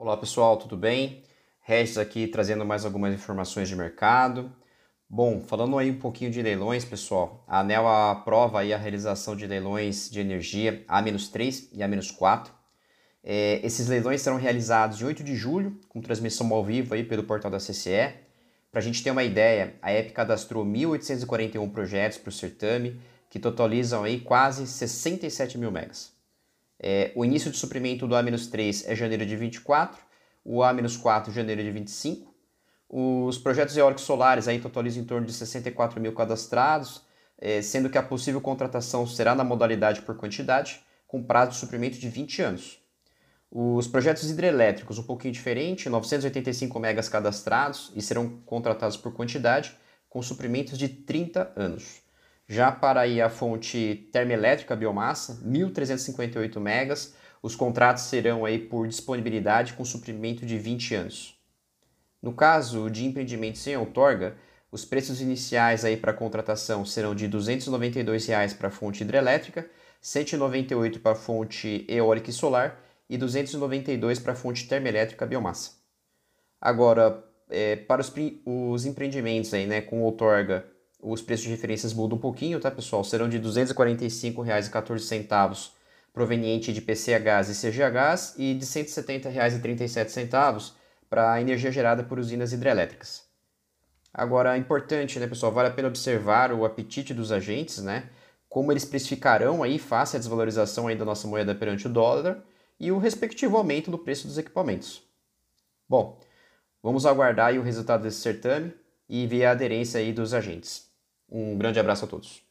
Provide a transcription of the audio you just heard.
Olá pessoal, tudo bem? Regis aqui trazendo mais algumas informações de mercado. Bom, falando aí um pouquinho de leilões, pessoal, a ANEL aprova aí a realização de leilões de energia A-3 e A-4. É, esses leilões serão realizados em 8 de julho, com transmissão ao vivo aí pelo portal da CCE. Para a gente ter uma ideia, a EP cadastrou 1.841 projetos para o certame, que totalizam aí quase 67 mil megas. É, o início de suprimento do A-3 é janeiro de 24, o A-4 janeiro de 25. Os projetos eólicos solares aí totalizam em torno de 64 mil cadastrados, é, sendo que a possível contratação será na modalidade por quantidade, com prazo de suprimento de 20 anos. Os projetos hidrelétricos, um pouquinho diferente, 985 megas cadastrados e serão contratados por quantidade, com suprimentos de 30 anos. Já para aí a fonte termoelétrica biomassa, 1.358 megas, os contratos serão aí por disponibilidade com suprimento de 20 anos. No caso de empreendimentos sem outorga, os preços iniciais aí para contratação serão de 292 reais para a fonte hidrelétrica, R$ 198 para a fonte eólica e solar e R$ 292 para a fonte termoelétrica biomassa. Agora, é, para os, os empreendimentos aí, né, com outorga os preços de referências mudam um pouquinho, tá, pessoal? Serão de R$ 245,14 proveniente de PCHs e CGHs e de R$ 170,37 para a energia gerada por usinas hidrelétricas. Agora, importante, né, pessoal, vale a pena observar o apetite dos agentes, né? Como eles precificarão aí face à desvalorização aí da nossa moeda perante o dólar e o respectivo aumento do preço dos equipamentos. Bom, vamos aguardar o resultado desse certame e ver a aderência aí dos agentes. Um grande abraço a todos.